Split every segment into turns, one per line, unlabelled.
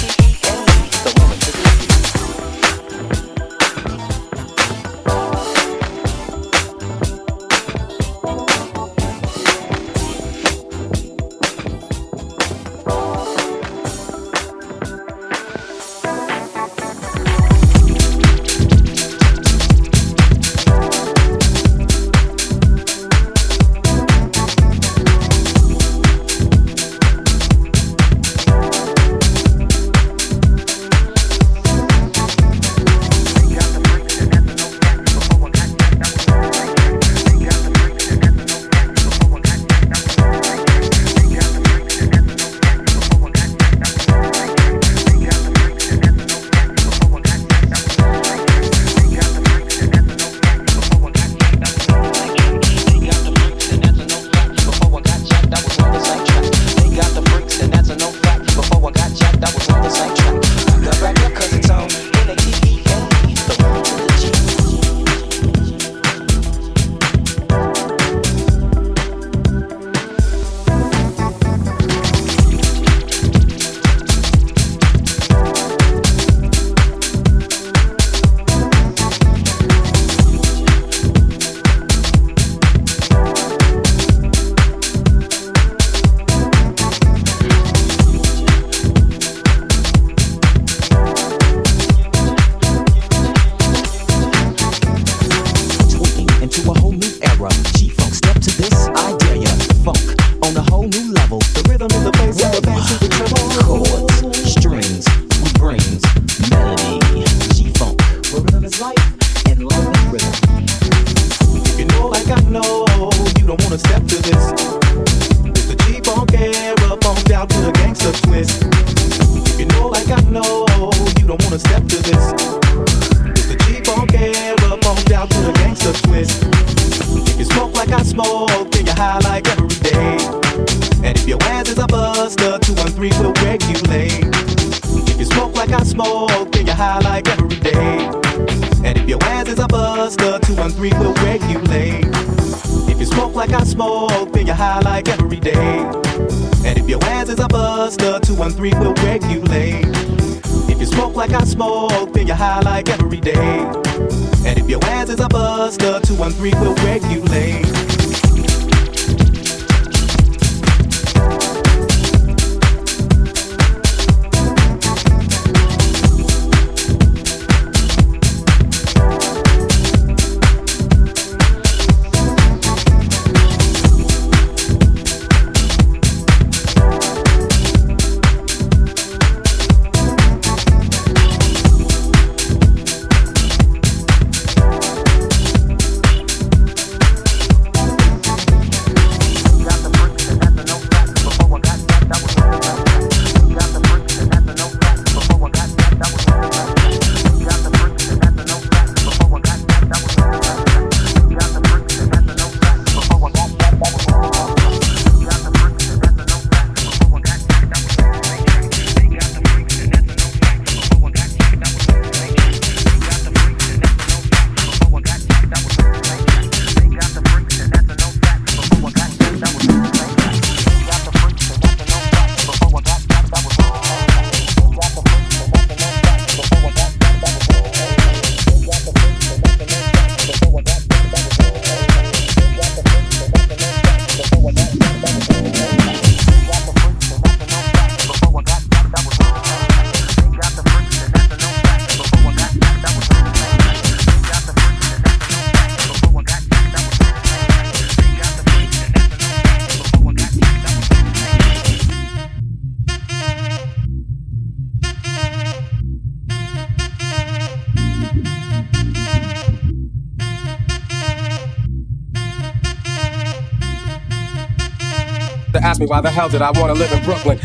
me did I wanna live in Brooklyn?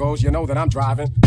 Goes, you know that I'm driving.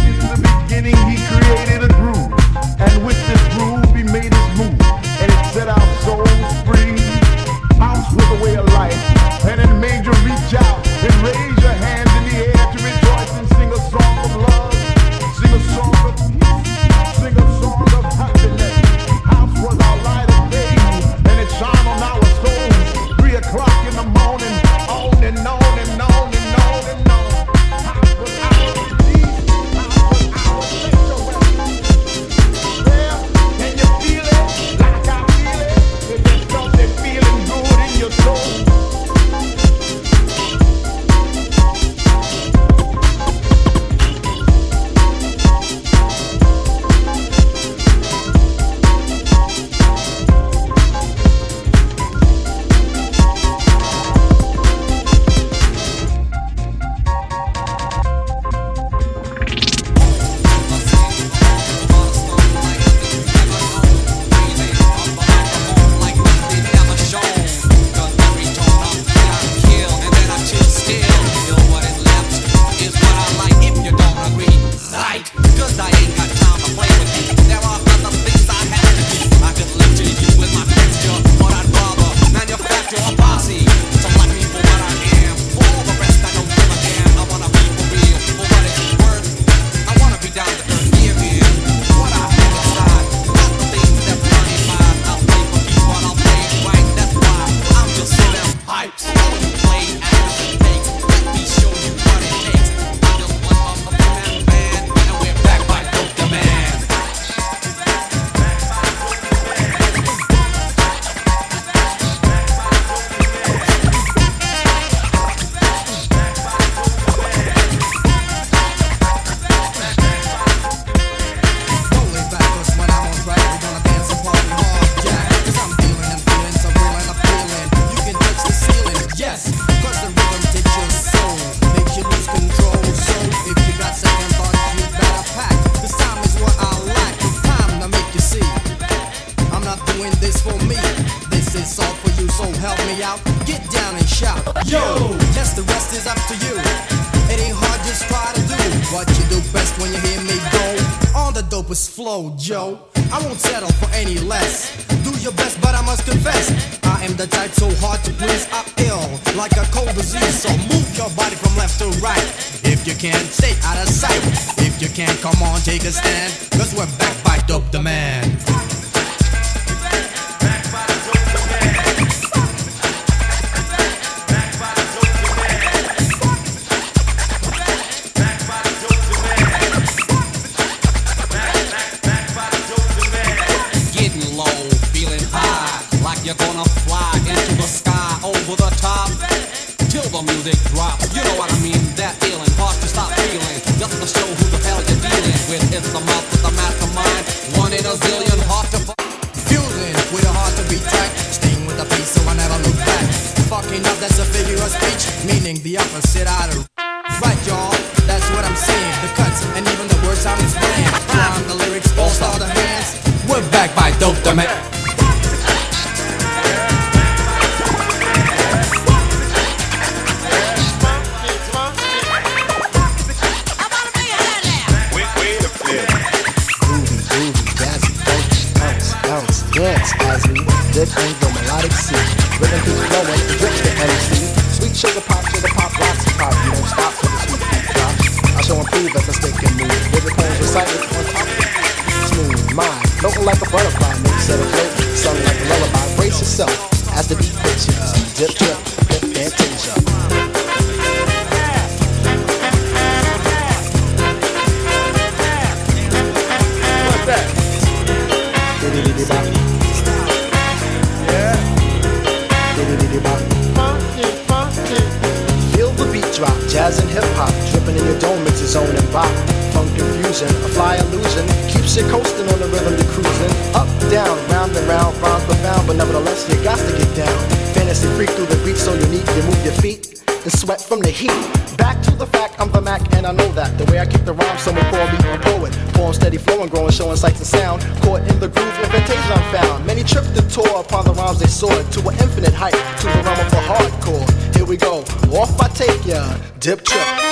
Dip trip,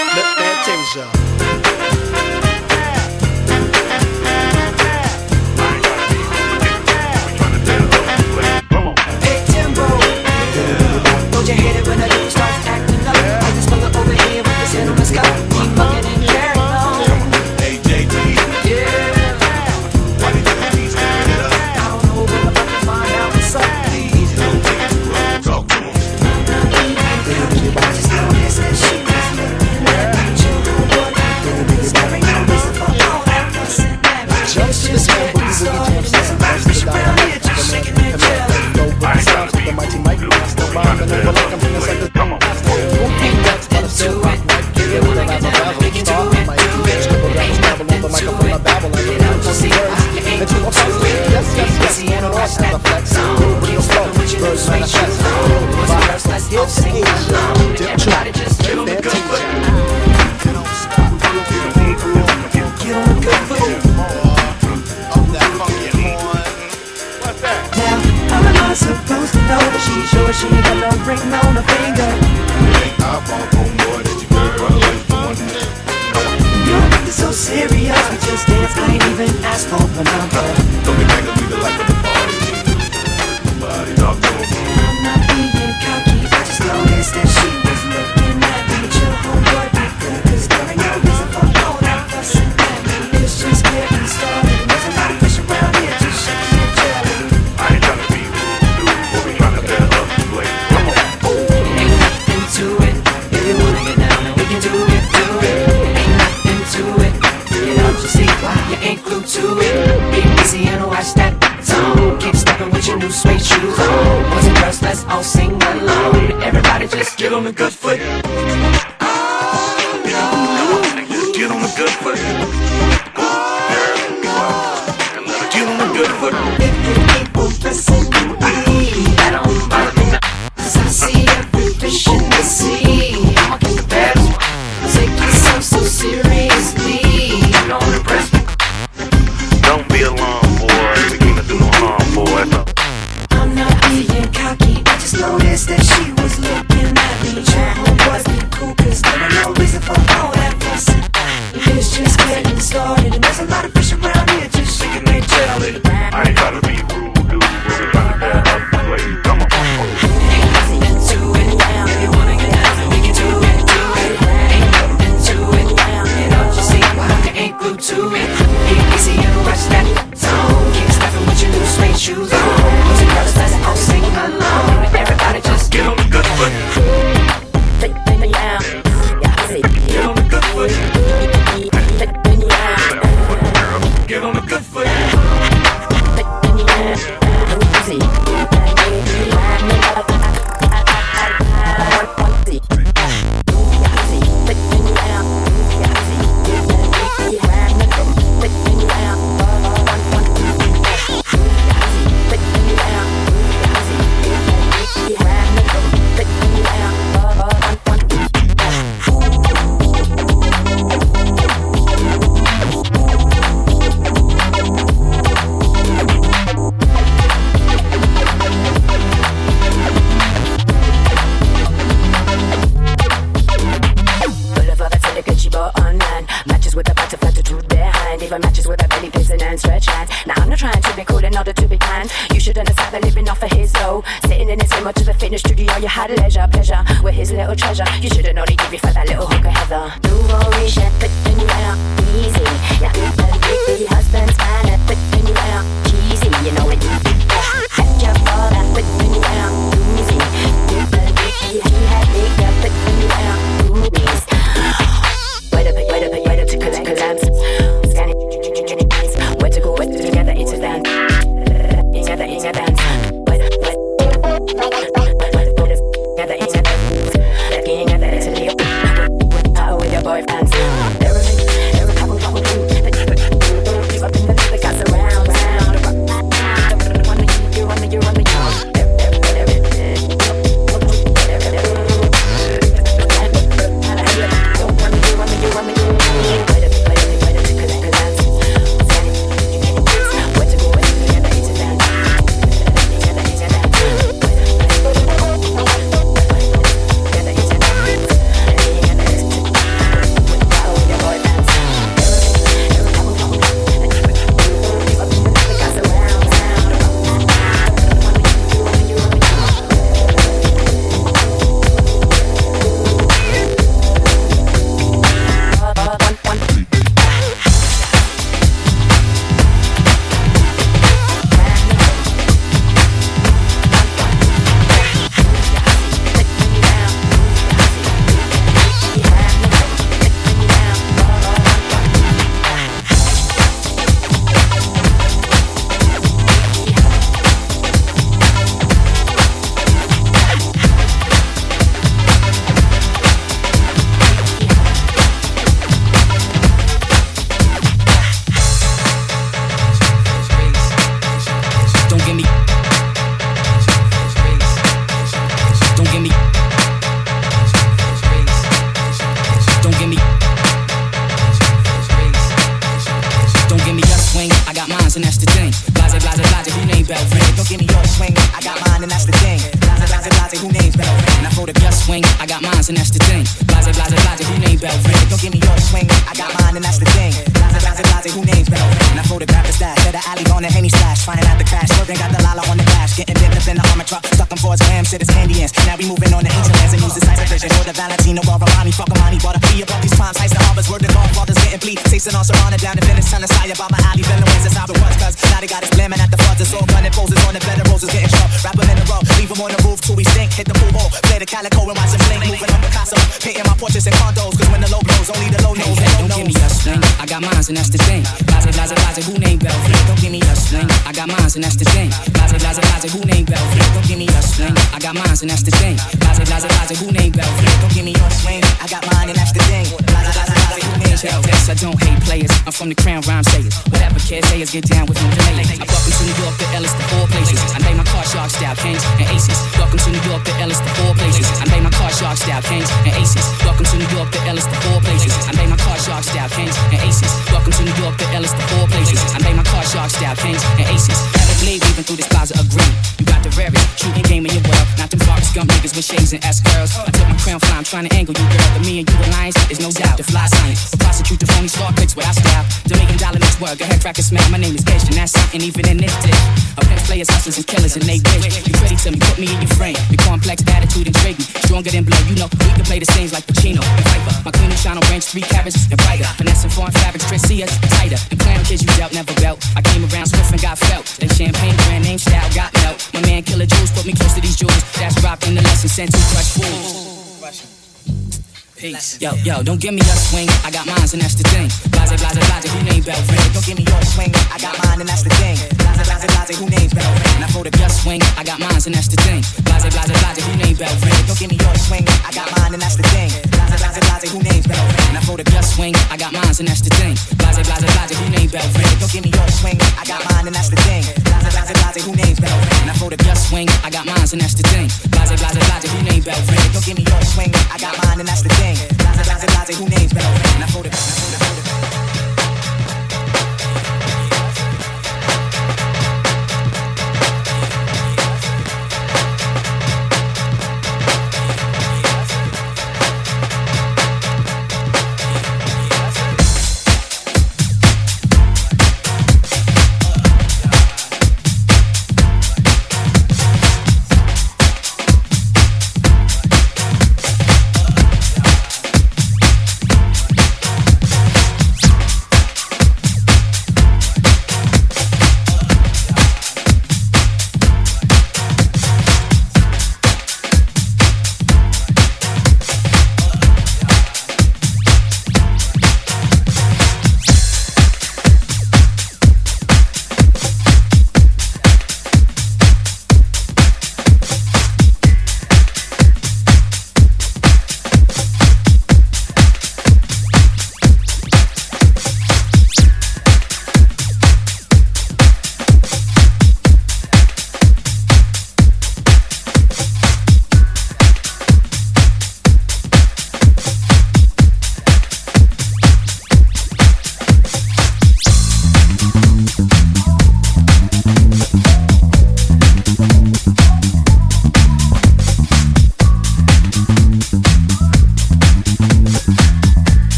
Don't
give
me a
swing. I got
mines and that's the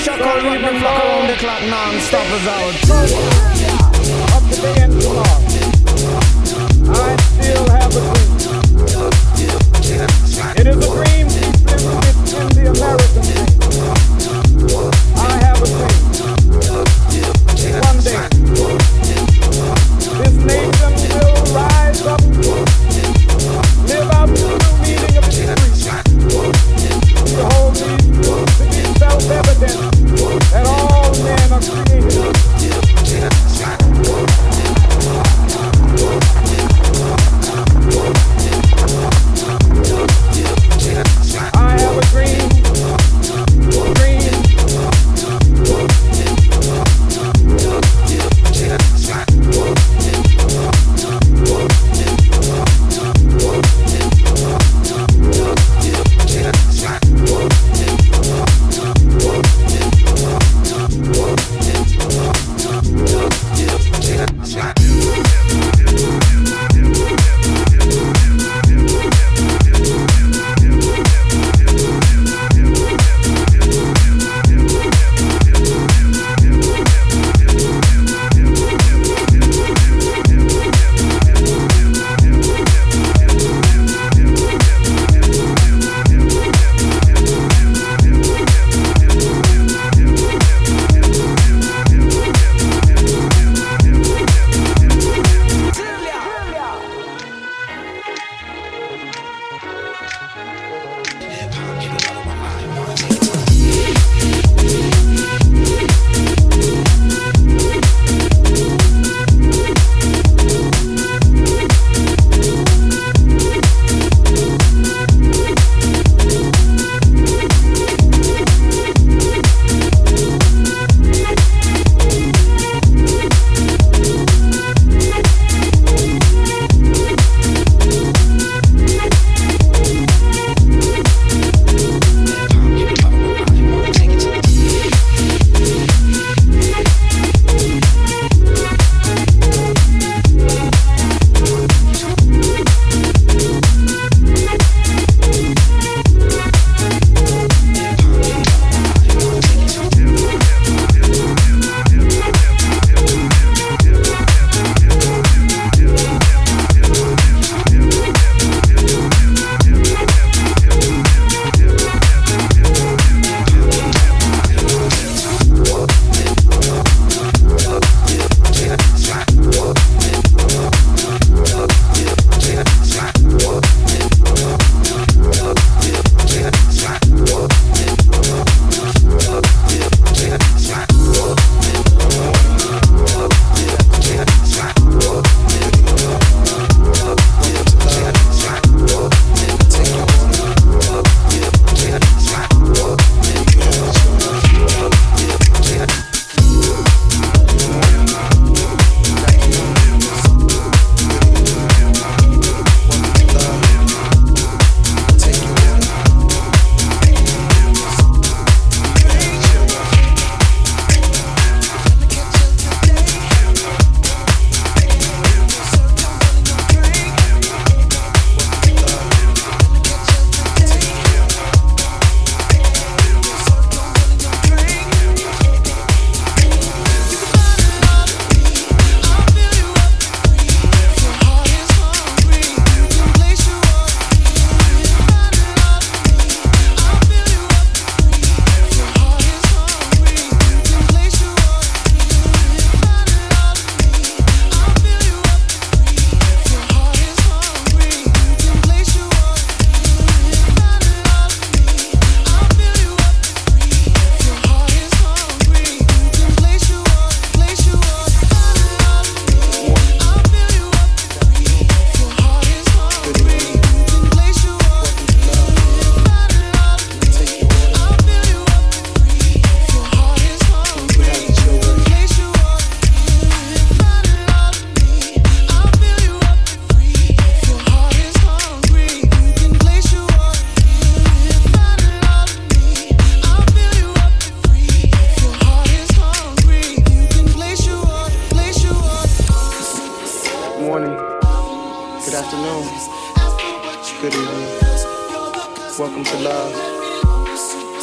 me the
flock around the clock non-stop is out.
Of today and tomorrow. I still have a dream. It is a dream rooted in the American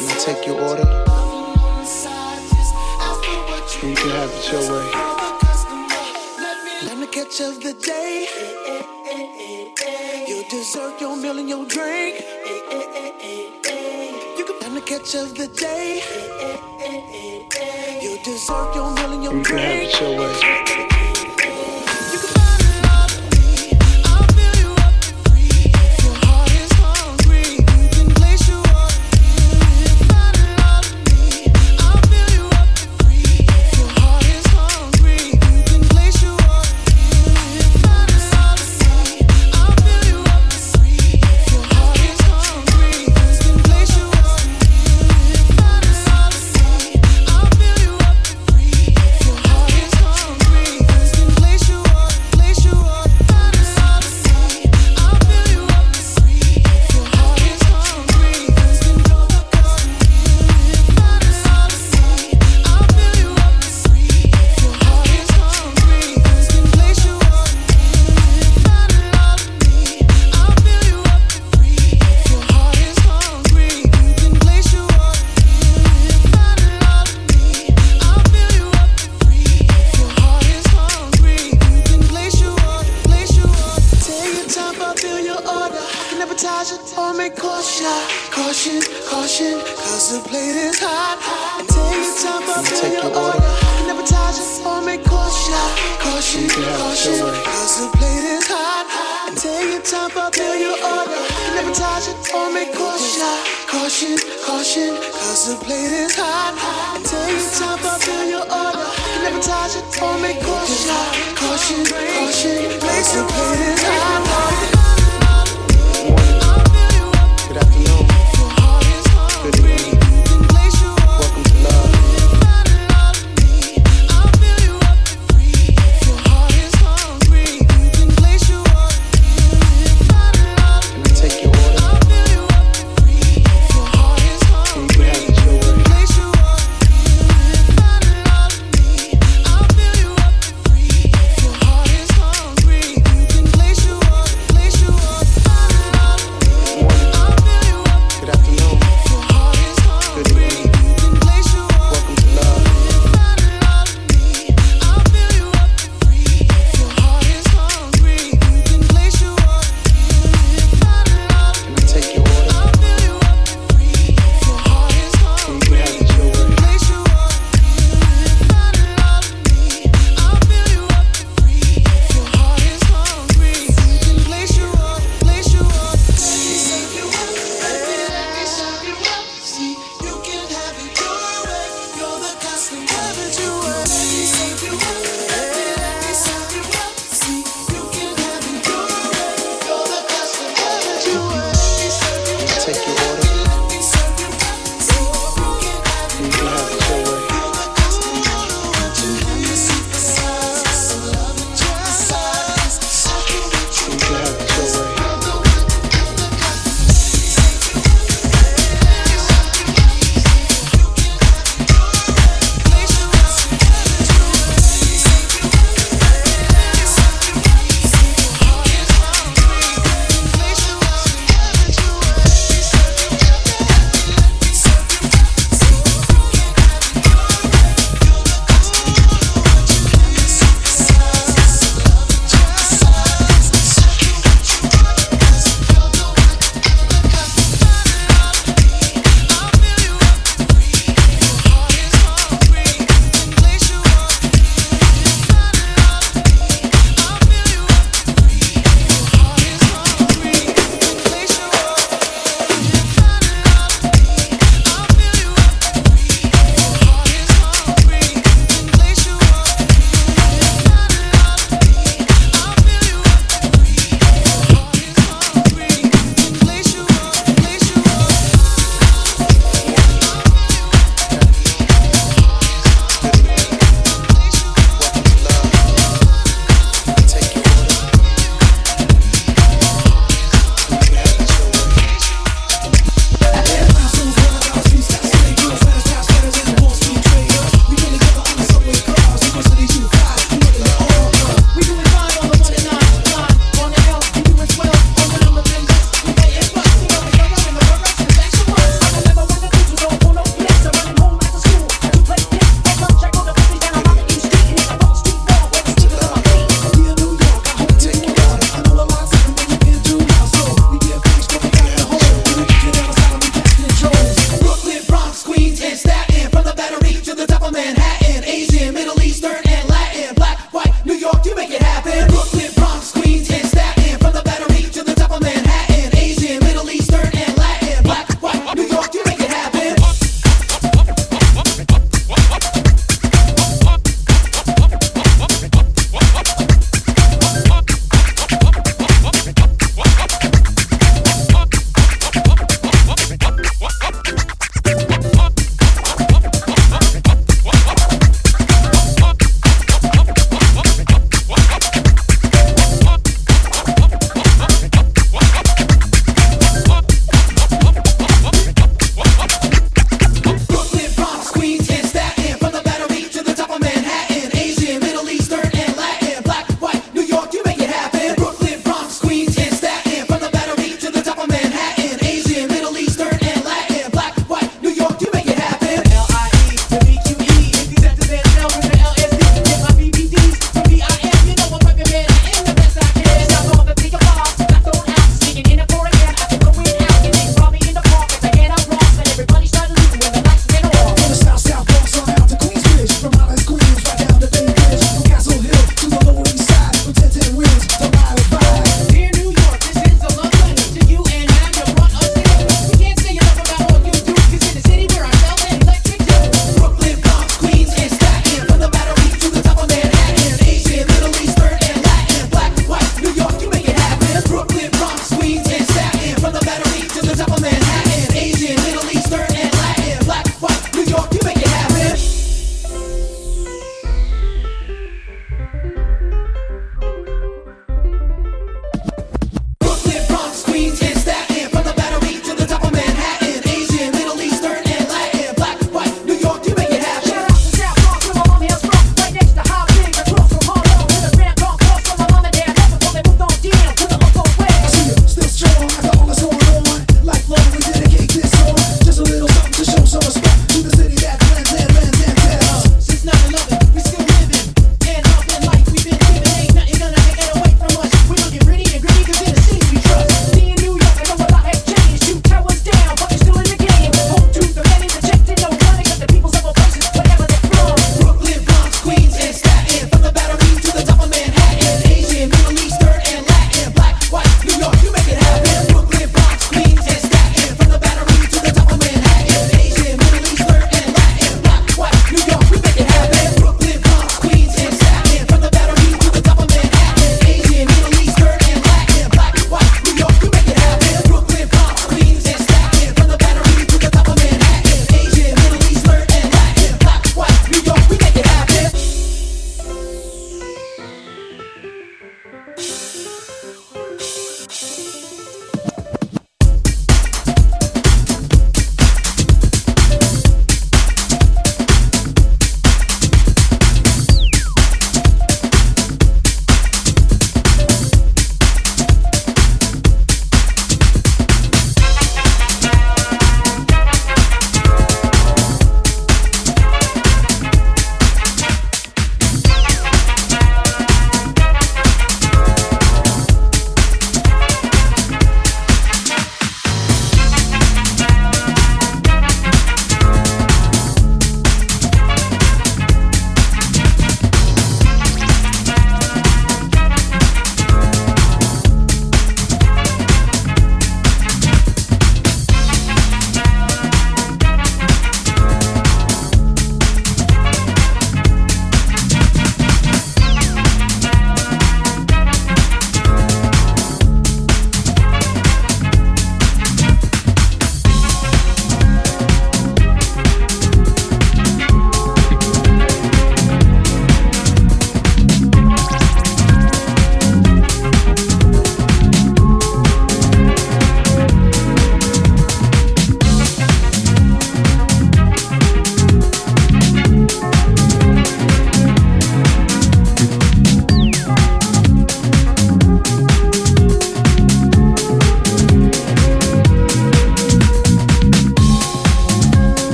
Can I
take your order? You can have it your way.
I'm the catch of the day. Your dessert, your meal, and your drink. You can have the catch of the day. Your dessert, your meal, and your drink. You can
have it your way.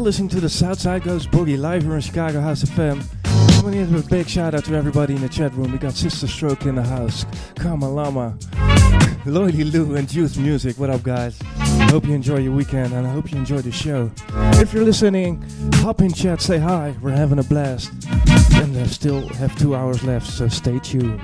Still listening to the Southside Goes Boogie live here on Chicago House in with a big shout out to everybody in the chat room. We got Sister Stroke in the house, Kama Lama, Lloydie Lou, and Youth Music. What up, guys? Hope you enjoy your weekend and I hope you enjoy the show. If you're listening, hop in chat, say hi. We're having a blast. And I still have two hours left, so stay tuned.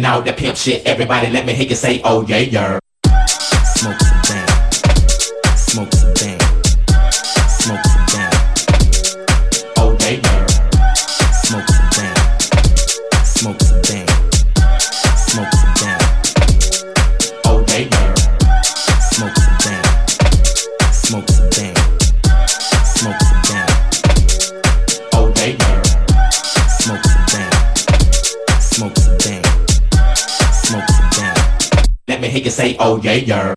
Now the
pimp shit. Everybody let me hear you say,
oh yeah,
yeah.
để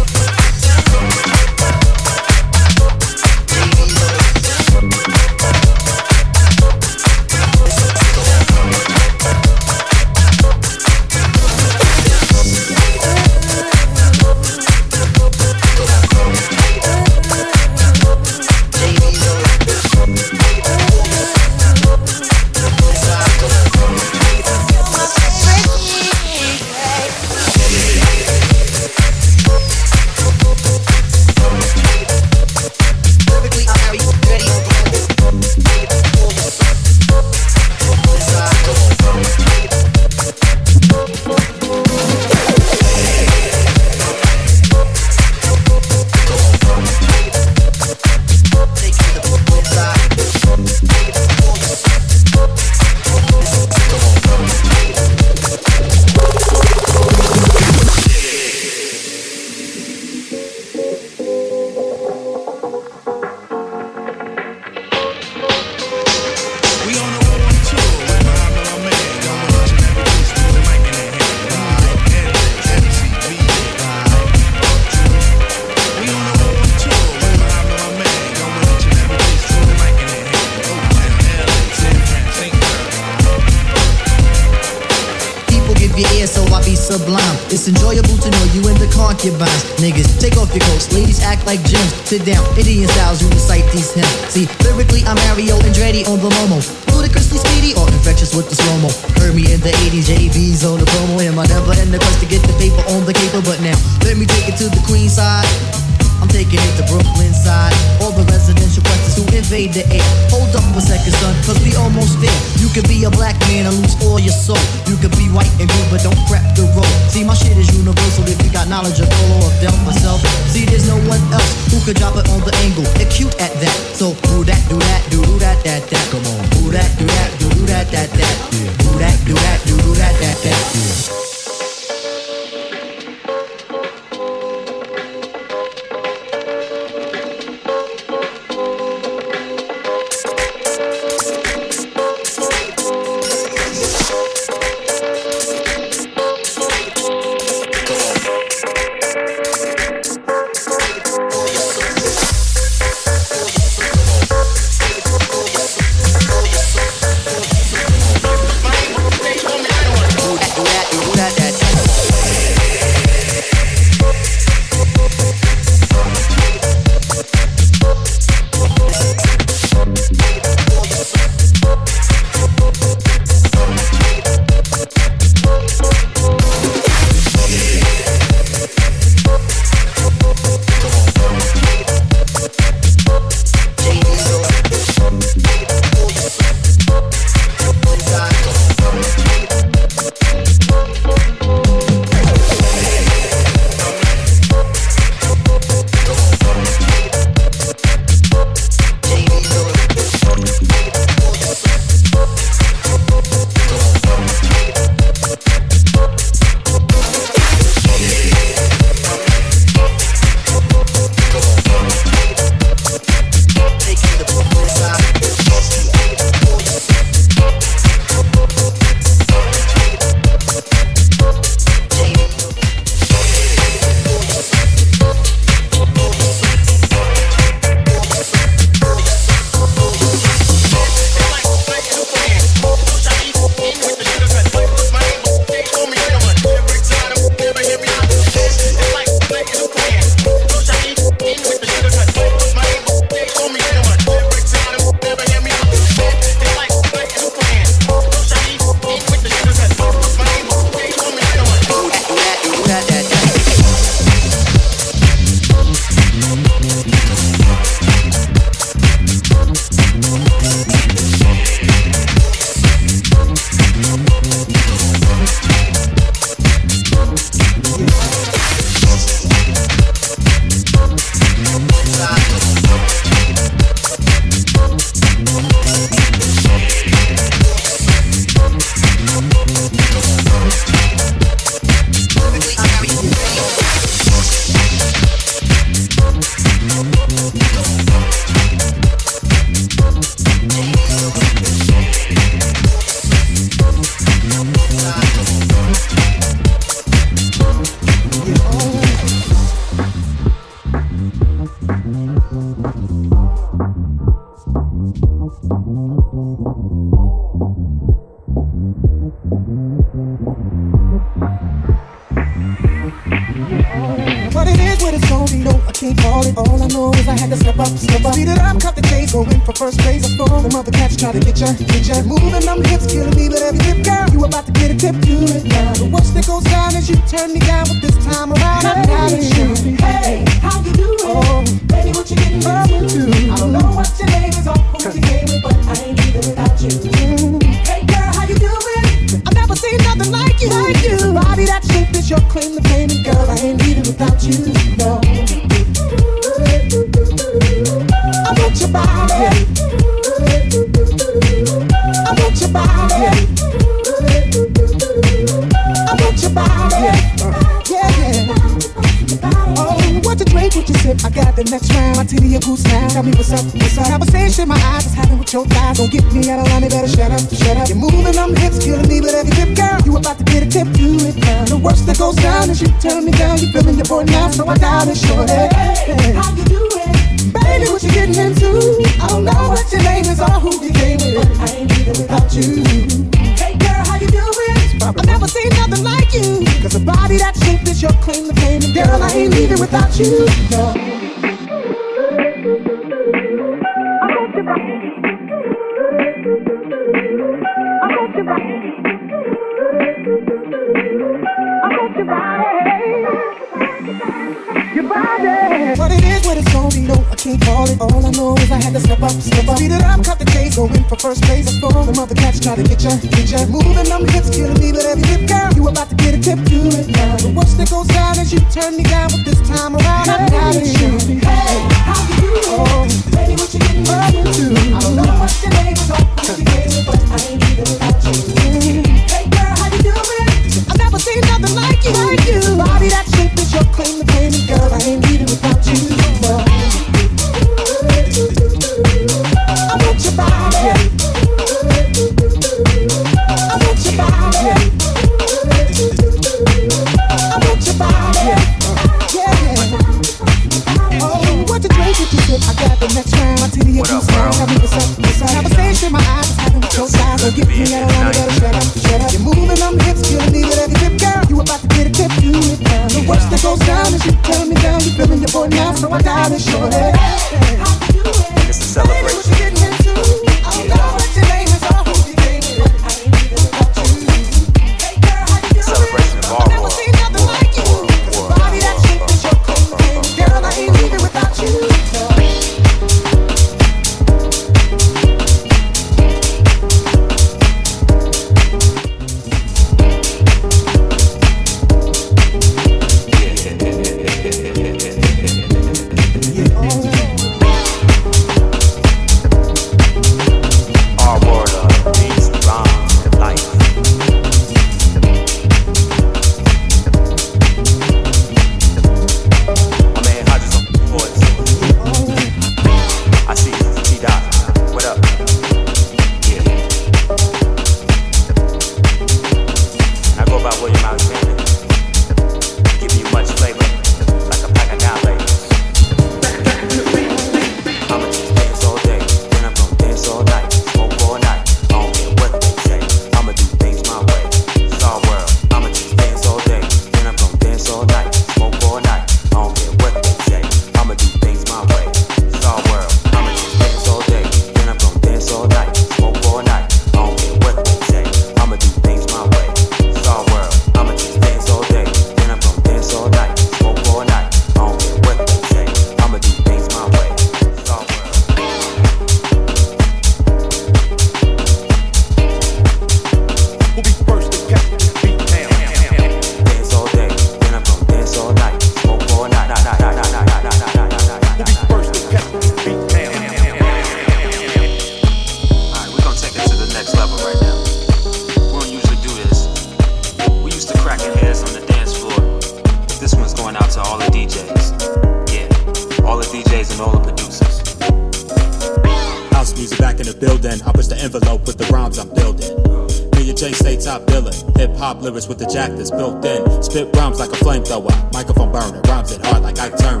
built in. Spit rhymes like a flamethrower, microphone burner, rhymes it hard like I turn.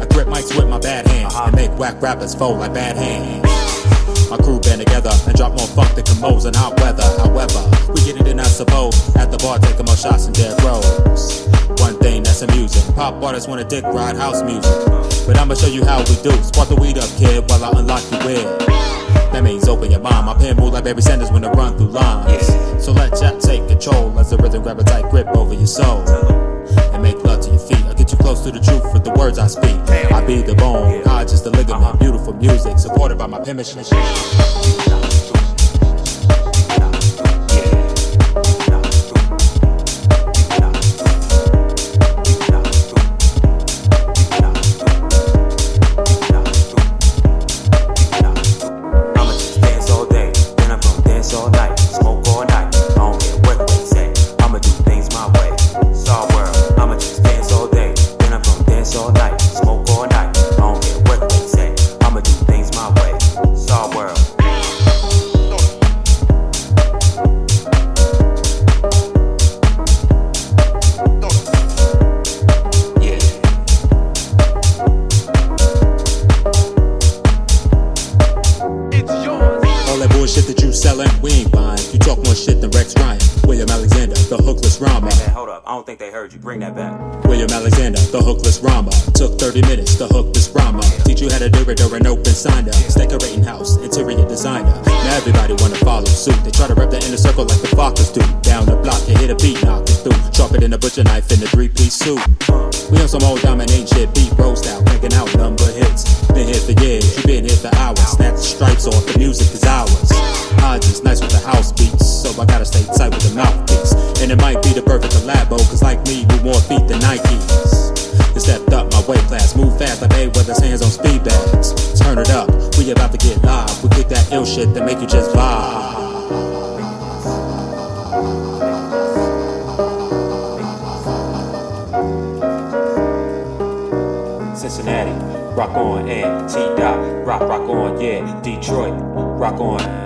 I grip mics with my bad hand, I make whack rappers fold like bad hands. My crew band together and drop more funk than combos in hot weather. However, we get it in, I suppose. At the bar, taking more shots and dead rows. One thing that's amusing. Pop artists wanna dick ride house music. But I'ma show you how we do. Spark the weed up, kid, while I unlock you. your soul and make love to your feet. I get you close to the truth with the words I speak. I be the bone, I just the ligament. Beautiful music supported by my penmanship. rock on, eh, and T Dot, rock, rock on, yeah, Detroit, rock on.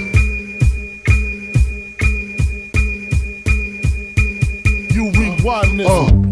This. Uh.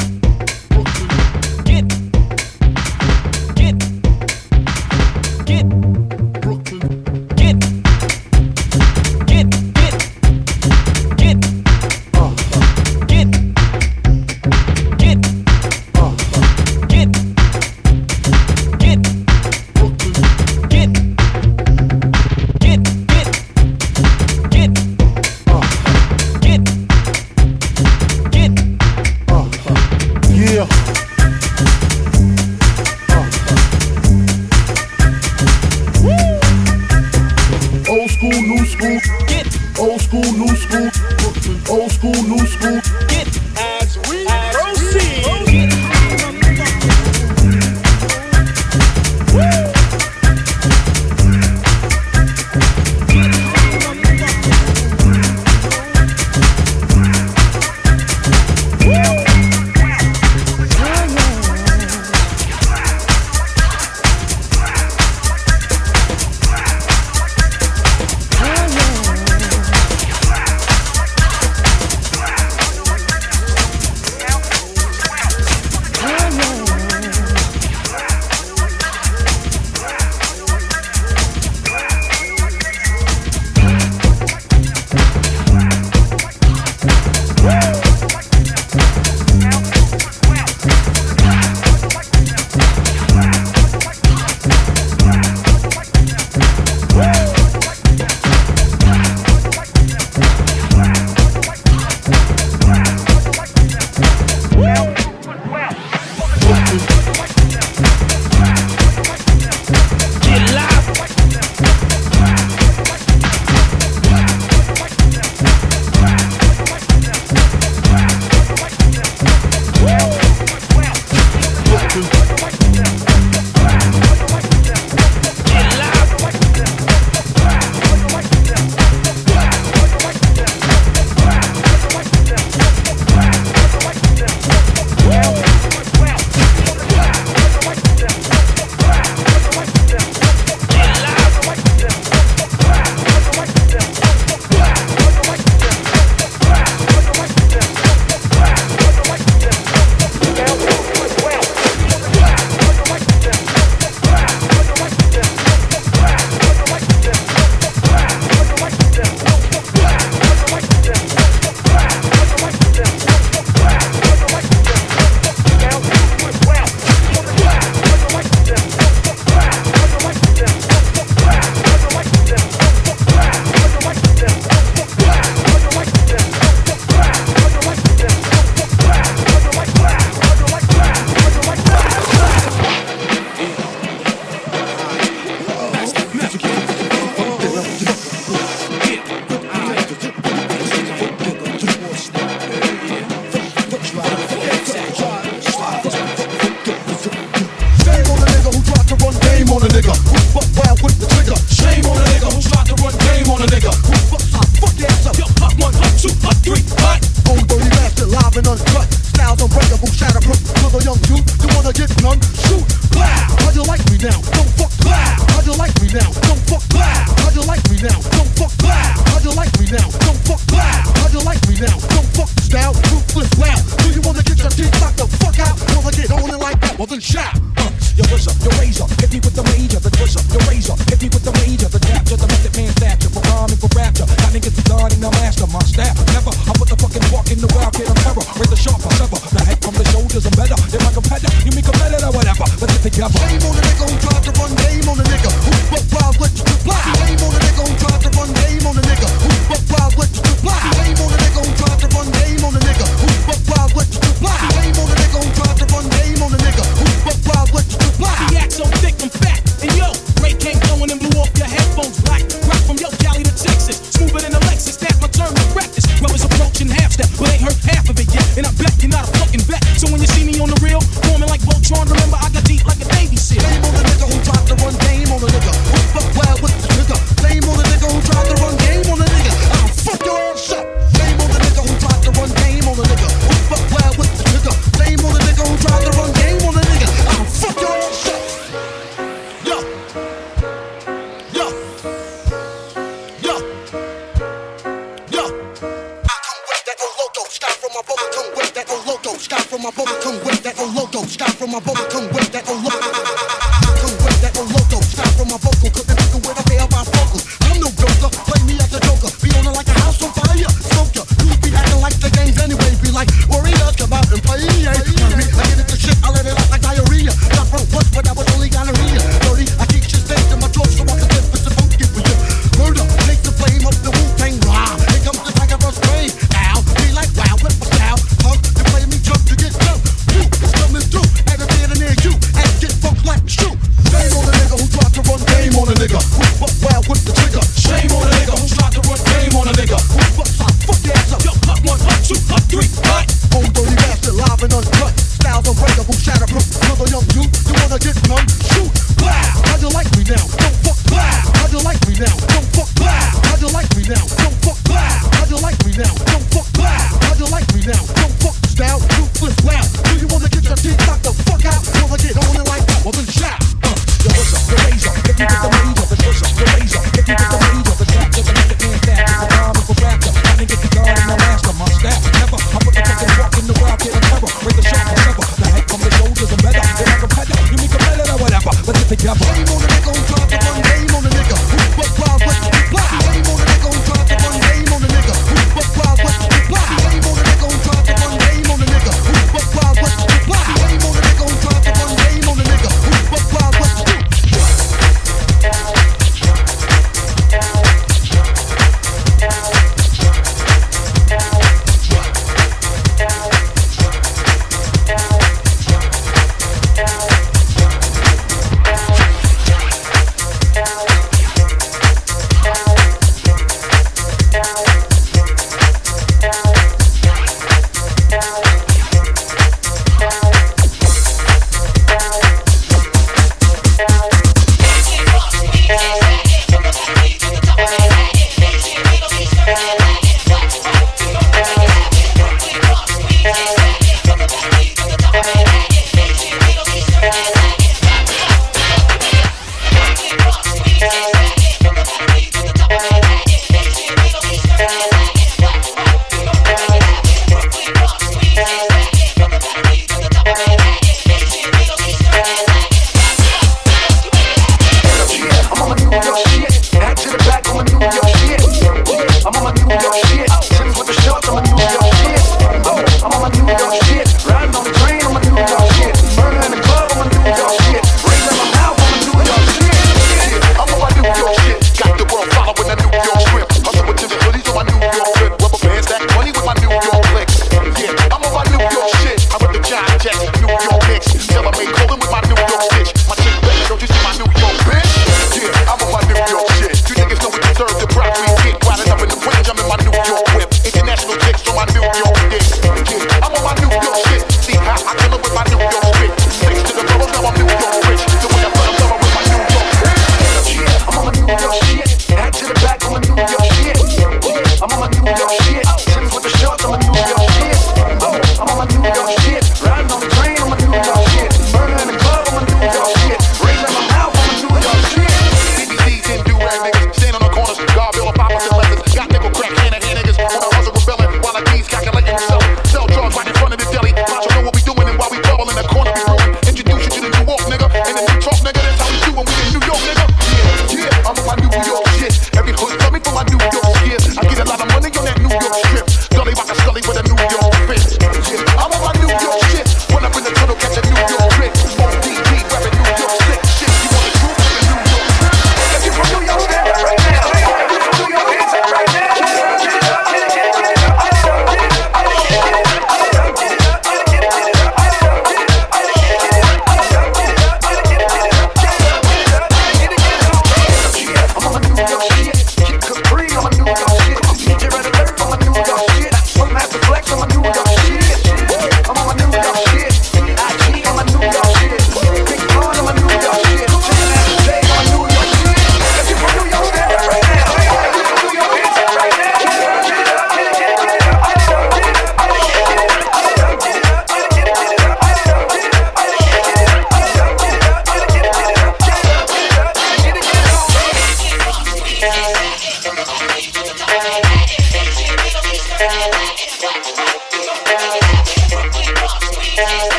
what to do.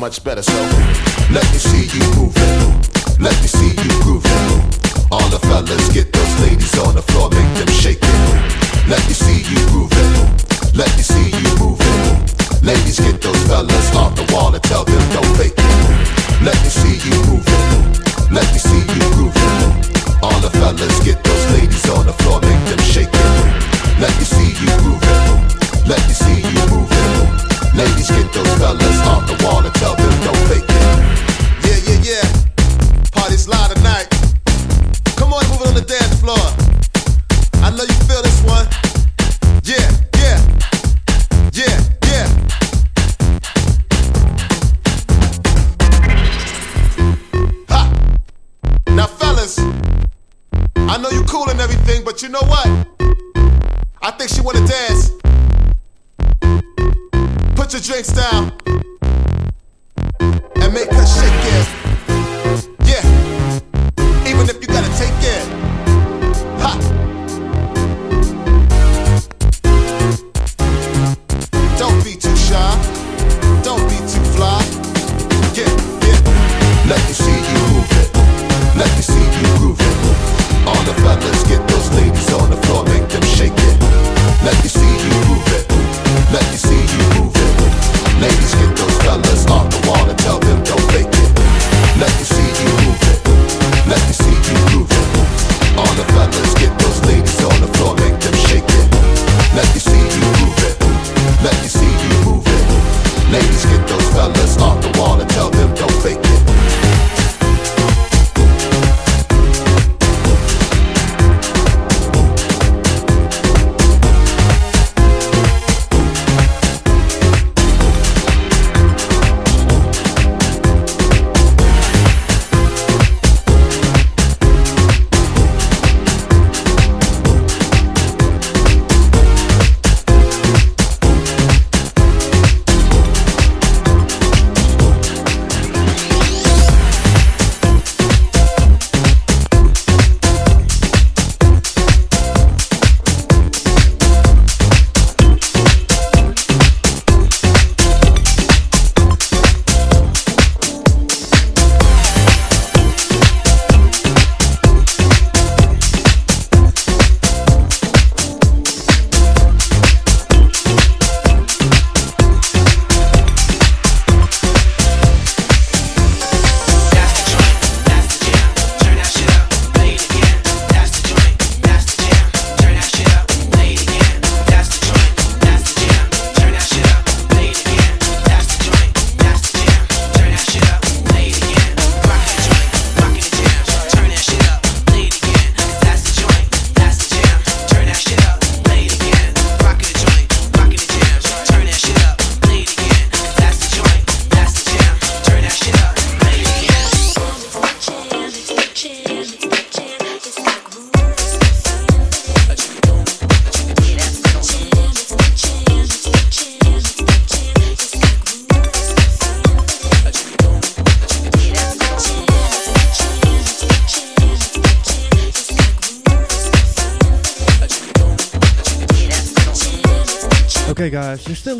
much better. So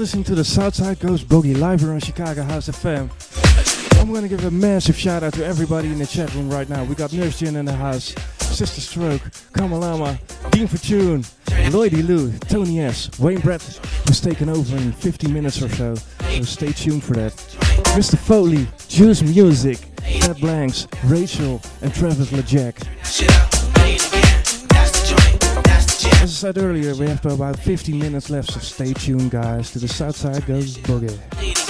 listening to the Southside Goes Boogie live here on Chicago House FM. I'm going to give a massive shout out to everybody in the chat room right now. We got Nurse Jen in the house, Sister Stroke, Kamalama, Dean Fortune, Lloydie Lou, Tony S, Wayne Brett, who's taken over in 15 minutes or so. So stay tuned for that. Mr. Foley, Juice Music, Ted Blanks, Rachel, and Travis LeJack said earlier, we have about 15 minutes left, so stay tuned, guys, to the Southside Goes Boogie.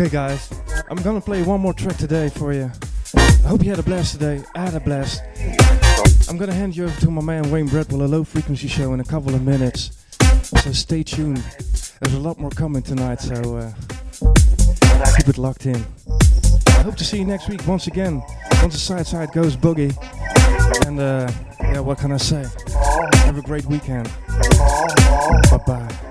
Okay, guys, I'm gonna play one more track today for you. I hope you had a blast today. I had a blast. I'm gonna hand you over to my man Wayne with a low frequency show in a couple of minutes. So stay tuned. There's a lot more coming tonight, so uh, keep it locked in. I hope to see you next week once again. Once the Southside goes boogie. And uh, yeah, what can I say? Have a great weekend. Bye bye.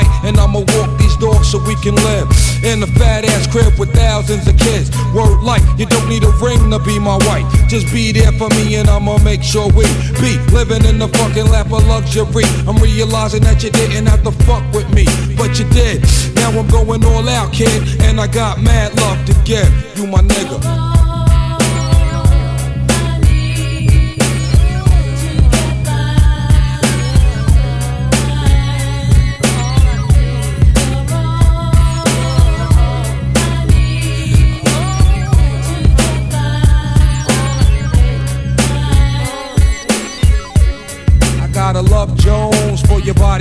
And I'ma walk these dogs so we can live in a fat ass crib with thousands of kids. Word like, you don't need a ring to be my wife. Just be there for me and I'ma make sure we be living in the fucking lap of luxury. I'm realizing that you didn't have to fuck with me, but you did. Now I'm going all out, kid, and I got mad love to give. You my nigga.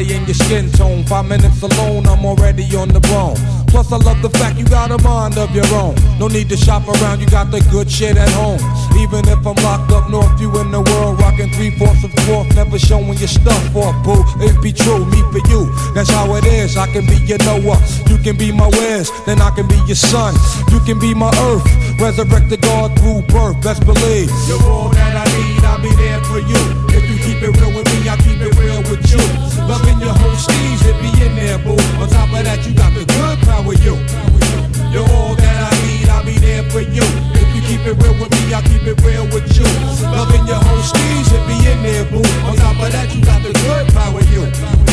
Body and your skin tone. Five minutes alone, I'm already on the bone. Plus, I love the fact you got a mind of your own. No need to shop around, you got the good shit at home. Even if I'm locked up north, you in the world rocking three fourths of cloth, never showing your stuff off, boo. It be true, me for you. That's how it is. I can be your Noah, you can be my Wes, then I can be your son. You can be my earth, resurrect the God through birth. Best believe you're all that I need. I'll be there for you. Keep it real with me, I keep it real with you. Loving your whole steez, it be in there, boo. On top of that, you got the good power, you. You're all that I need, I'll be there for you. If you keep it real with me, I keep it real with you. Loving your whole steez, it be in there, boo. On top of that, you got the good power, you.